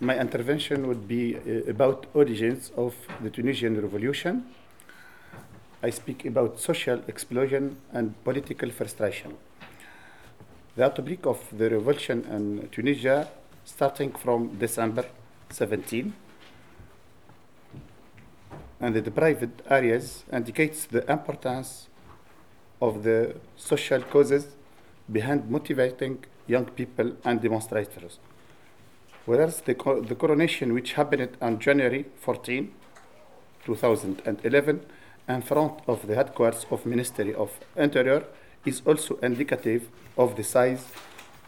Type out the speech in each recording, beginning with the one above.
my intervention would be uh, about origins of the Tunisian revolution. I speak about social explosion and political frustration. The outbreak of the revolution in Tunisia, starting from December 17, and the deprived areas indicates the importance of the social causes behind motivating young people and demonstrators. Whereas the, the coronation, which happened on January 14, 2011, in front of the headquarters of Ministry of Interior, is also indicative of the size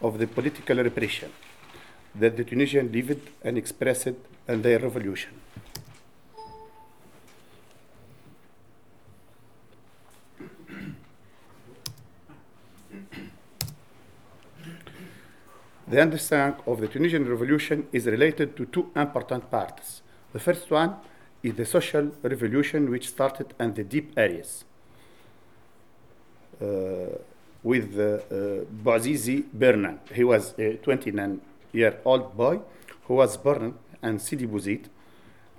of the political repression that the Tunisians lived and expressed in their revolution. The understanding of the Tunisian revolution is related to two important parts. The first one is the social revolution, which started in the deep areas uh, with uh, uh, Bouazizi Bernan. He was a 29 year old boy who was born in Sidi Bouzid,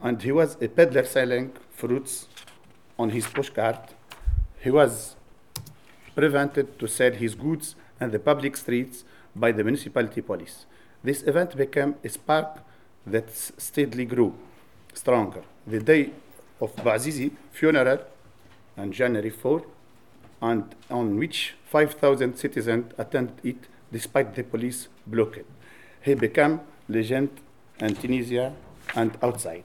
and he was a peddler selling fruits on his pushcart. He was prevented to sell his goods in the public streets by the municipality police. This event became a spark that steadily grew stronger. The day of Bouazizi funeral on January 4, and on which 5,000 citizens attended it despite the police blockade. He became legend in Tunisia and outside.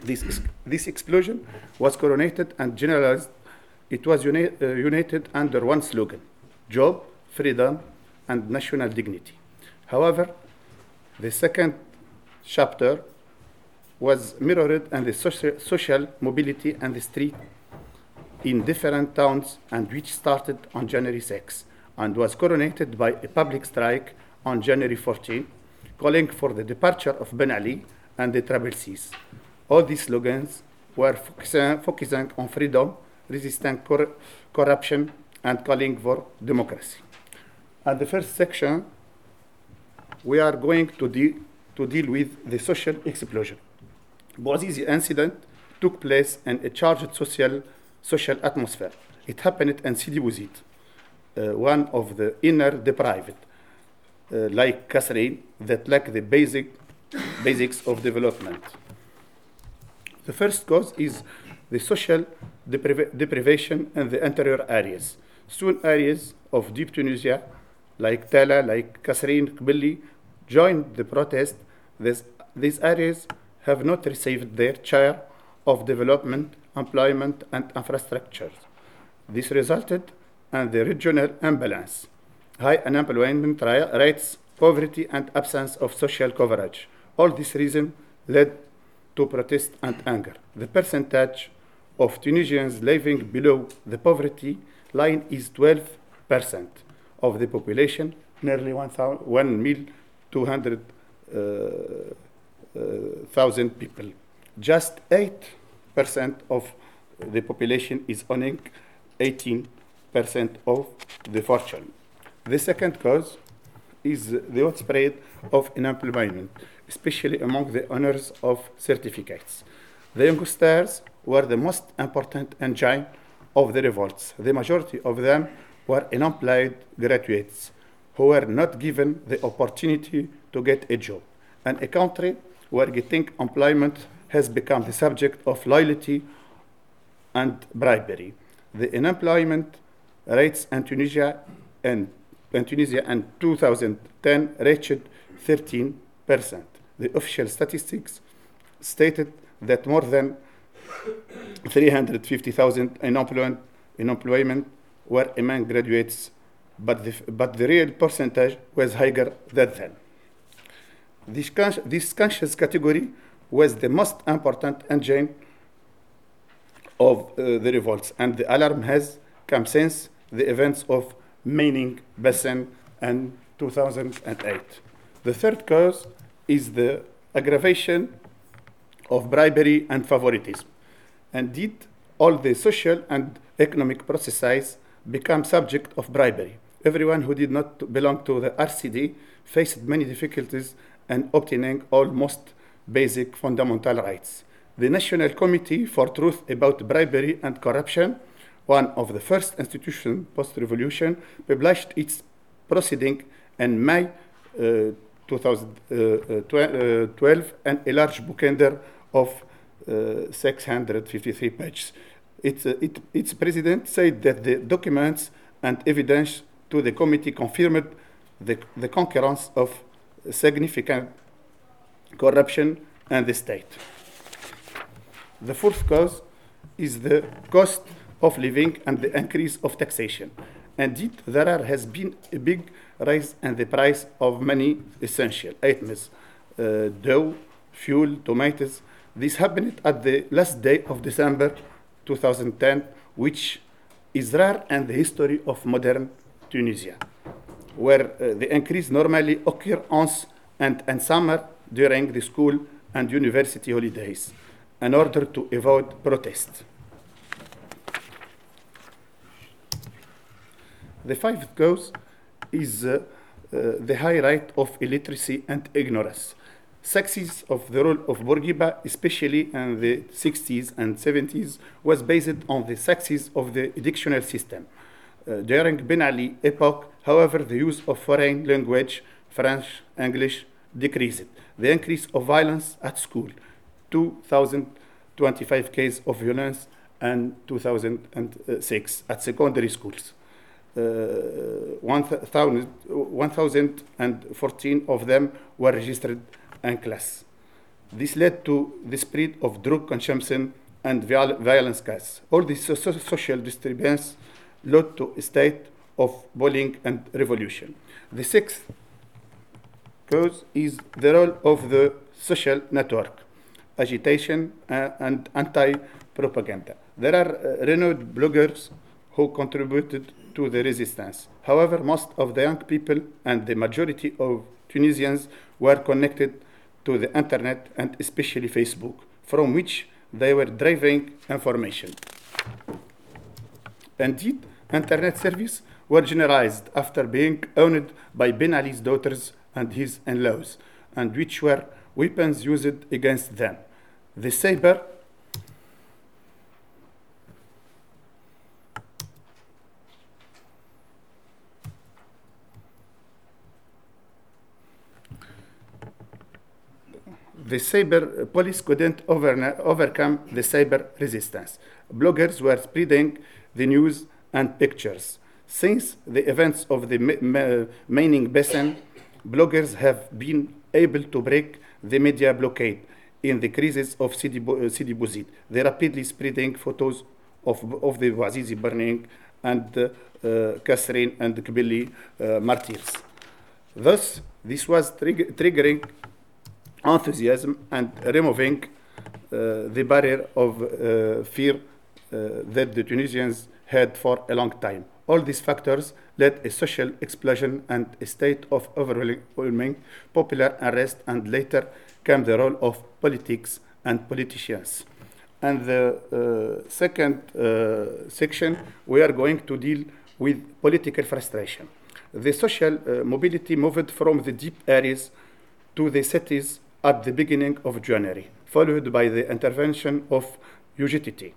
This, this explosion was coronated and generalized. It was uni- uh, united under one slogan job, freedom, and national dignity. However, the second chapter was mirrored in the social, mobility and the street in different towns and which started on January 6 and was coronated by a public strike on January 14, calling for the departure of Ben Ali and the Trabelsis. All these slogans were focusing, focusing on freedom, resisting cor- corruption, and calling for democracy. At the first section, we are going to, de- to deal with the social explosion. Bouazizi incident took place in a charged social, social atmosphere. It happened in Sidi Bouzid, uh, one of the inner deprived, uh, like Kasserine, that lack the basic, basics of development. The first cause is the social depriva- deprivation in the interior areas. Soon areas of deep Tunisia, like Tala, like Kasserine, Kebili, joined the protest. This, these areas have not received their share of development, employment, and infrastructures. This resulted in the regional imbalance, high unemployment rates, poverty, and absence of social coverage. All these reasons led to protest and anger. The percentage of Tunisians living below the poverty line is 12% of the population, nearly 1,200,000 uh, people. Just 8% of the population is owning 18% of the fortune. The second cause is the widespread of unemployment, especially among the owners of certificates. The youngsters were the most important engine of the revolts. The majority of them were unemployed graduates who were not given the opportunity to get a job. And a country where getting employment has become the subject of loyalty and bribery. The unemployment rates in Tunisia in, in Tunisia in 2010 reached 13%. The official statistics stated that more than 350,000 unemployment, unemployment were among graduates, but the, but the real percentage was higher than that. This, this conscious category was the most important engine of uh, the revolts, and the alarm has come since the events of Mining Basin in 2008. The third cause is the aggravation of bribery and favoritism. Indeed, all the social and economic processes become subject of bribery. everyone who did not belong to the RCD faced many difficulties in obtaining almost basic fundamental rights. The National Committee for Truth About Bribery and Corruption, one of the first institutions post-revolution, published its proceeding in May uh, 2012 and a large bookender of uh, 653 pages. Its, uh, it, its president said that the documents and evidence to the committee confirmed the, the concurrence of significant corruption and the state. The fourth cause is the cost of living and the increase of taxation. Indeed, there are, has been a big rise in the price of many essential items, uh, dough, fuel, tomatoes. This happened at the last day of December 2010, which is rare in the history of modern Tunisia, where uh, the increase normally occurs once and in summer during the school and university holidays in order to avoid protest. The fifth cause is uh, uh, the high rate of illiteracy and ignorance. Success of the role of Bourguiba, especially in the 60s and 70s, was based on the success of the educational system. Uh, during Ben Ali epoch, however, the use of foreign language, French, English, decreased. The increase of violence at school, 2,025 cases of violence and 2006 at secondary schools. Uh, 1,014 of them were registered in class. This led to the spread of drug consumption and viol violence cases. All these so social disturbance led to a state of bullying and revolution. The sixth cause is the role of the social network, agitation uh, and anti-propaganda. There are uh, renowned bloggers who contributed to the resistance. However, most of the young people and the majority of Tunisians were connected to the internet and especially Facebook, from which they were deriving information. Indeed, internet services were generalized after being owned by Ben Ali's daughters and his in-laws, and which were weapons used against them. The cyber the cyber police couldn't over, overcome the cyber resistance. Bloggers were spreading the news and pictures. Since the events of the mining basin, bloggers have been able to break the media blockade in the crisis of Sidi, uh, Sidi Bouzid. They rapidly spreading photos of, of the Bouazizi burning and uh, uh, Kasserine and Kebili uh, martyrs. Thus, this was trig triggering enthusiasm and removing uh, the barrier of uh, fear uh, that the Tunisians had for a long time. All these factors led a social explosion and a state of overwhelming popular unrest, and later came the role of politics and politicians. And the uh, second uh, section, we are going to deal with political frustration. The social uh, mobility moved from the deep areas to the cities at the beginning of January, followed by the intervention of UGTT.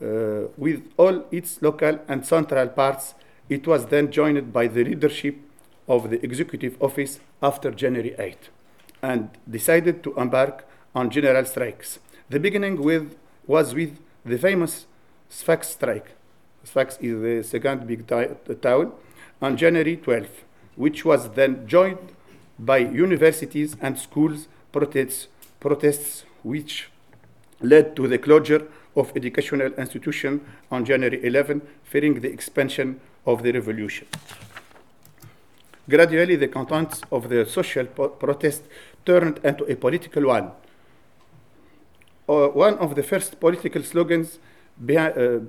Uh, with all its local and central parts, it was then joined by the leadership of the executive office after January 8 and decided to embark on general strikes. The beginning with, was with the famous Sfax strike. Sfax is the second big town on January 12, which was then joined by universities and schools protests, protests which led to the closure of educational institutions on January 11, fearing the expansion of the revolution. Gradually, the contents of the social protest turned into a political one. Uh, one of the first political slogans behind, uh,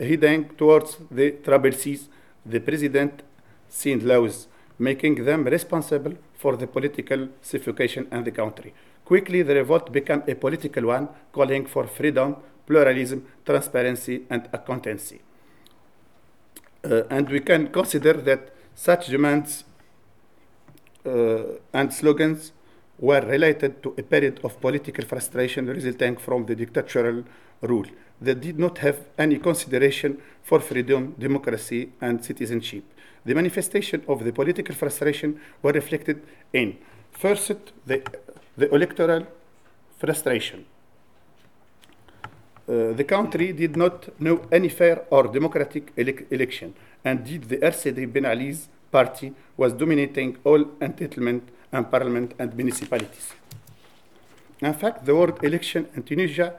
heading towards the Trabelsis, the president signed laws, making them responsible for the political suffocation in the country. Quickly, the revolt became a political one, calling for freedom, pluralism, transparency, and accountancy. Uh, and we can consider that such demands uh, and slogans were related to a period of political frustration resulting from the dictatorial rule. They did not have any consideration for freedom, democracy, and citizenship. The manifestation of the political frustration were reflected in first, the, the electoral frustration. Uh, the country did not know any fair or democratic ele election, and did the RCD Ben Ali's party was dominating all entitlement and parliament and municipalities. In fact, the word election in Tunisia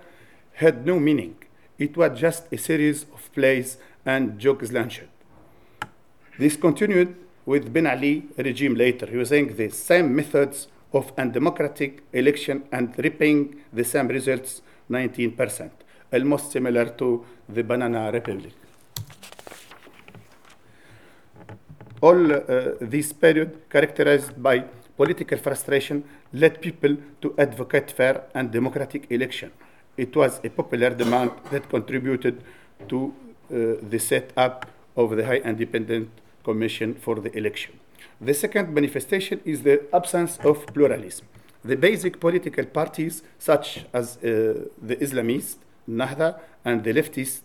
had no meaning. It was just a series of plays and jokes launched. This continued with Ben Ali regime later, using the same methods of undemocratic election and reaping the same results, 19%, almost similar to the Banana Republic. All uh, this period characterized by political frustration led people to advocate fair and democratic election. It was a popular demand that contributed to uh, the setup of the High Independent Commission for the election. The second manifestation is the absence of pluralism. The basic political parties, such as uh, the Islamist, Nahda, and the leftist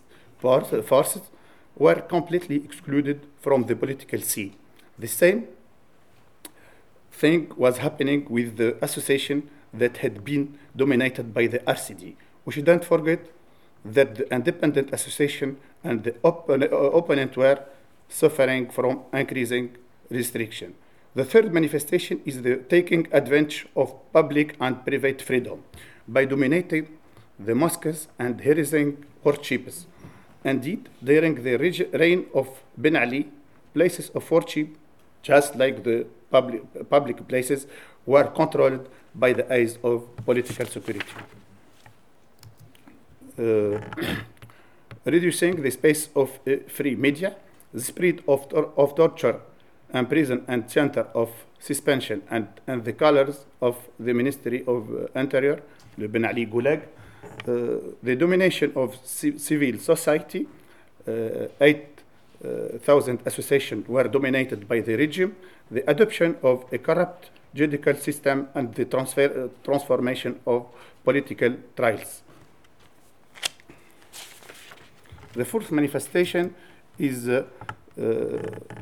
forces, were completely excluded from the political scene. The same thing was happening with the association that had been dominated by the RCD. We shouldn't forget that the independent association and the oppon opponent were suffering from increasing restriction. The third manifestation is the taking advantage of public and private freedom by dominating the mosques and harassing worshippers. Indeed, during the reign of Ben Ali, places of worship, just like the public, public places, were controlled by the eyes of political security. Uh, reducing the space of uh, free media, the spread of, of torture and prison and center of suspension and, and the colors of the Ministry of uh, Interior, the Ben Ali Gulag, uh, the domination of civil society, uh, 8,000 associations were dominated by the regime, the adoption of a corrupt judicial system and the transfer, uh, transformation of political trials. The fourth manifestation is uh, uh,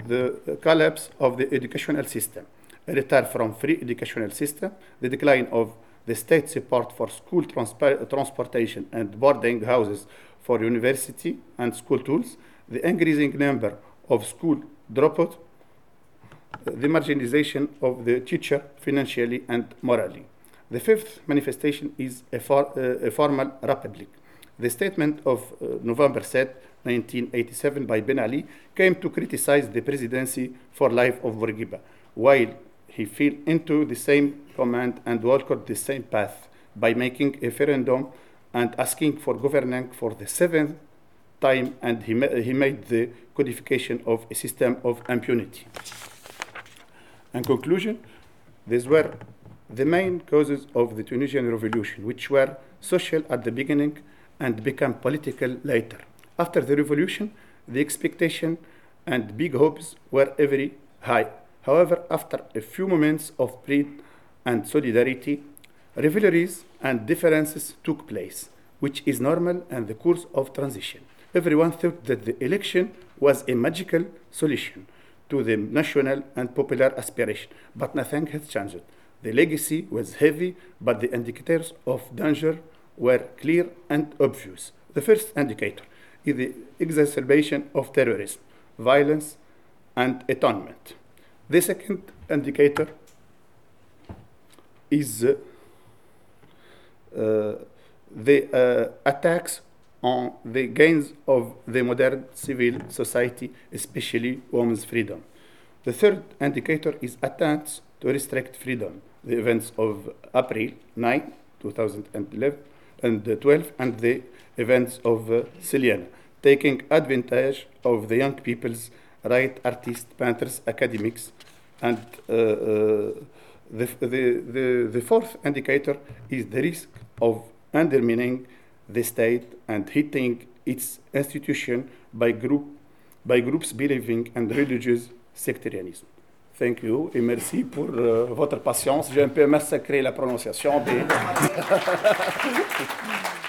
the collapse of the educational system, a return from free educational system, the decline of the state support for school transportation and boarding houses for university and school tools, the increasing number of school dropouts, the marginalization of the teacher financially and morally. The fifth manifestation is a, for, uh, a formal republic. The statement of uh, November said 1987 by Ben Ali came to criticize the presidency for life of Bourguiba, while he fell into the same command and walked the same path by making a referendum and asking for governing for the seventh time, and he, ma he made the codification of a system of impunity. In conclusion, these were the main causes of the Tunisian revolution, which were social at the beginning and became political later. After the revolution, the expectation and big hopes were very high. However, after a few moments of pride and solidarity, rivalries and differences took place, which is normal in the course of transition. Everyone thought that the election was a magical solution to the national and popular aspiration, but nothing has changed. The legacy was heavy, but the indicators of danger were clear and obvious. The first indicator is the exacerbation of terrorism, violence, and atonement. The second indicator is uh, the uh, attacks on the gains of the modern civil society, especially women's freedom. The third indicator is attempts to restrict freedom, the events of April 9, 2011, and the 12, and the events of uh, taking advantage of the young people's right, artists, painters, academics, and uh, uh, the, the, the, the fourth indicator is the risk of undermining the state and hitting its institution by group by groups believing in religious sectarianism. Thank you et merci pour euh, votre patience. J'ai un peu massacré la prononciation. Mais...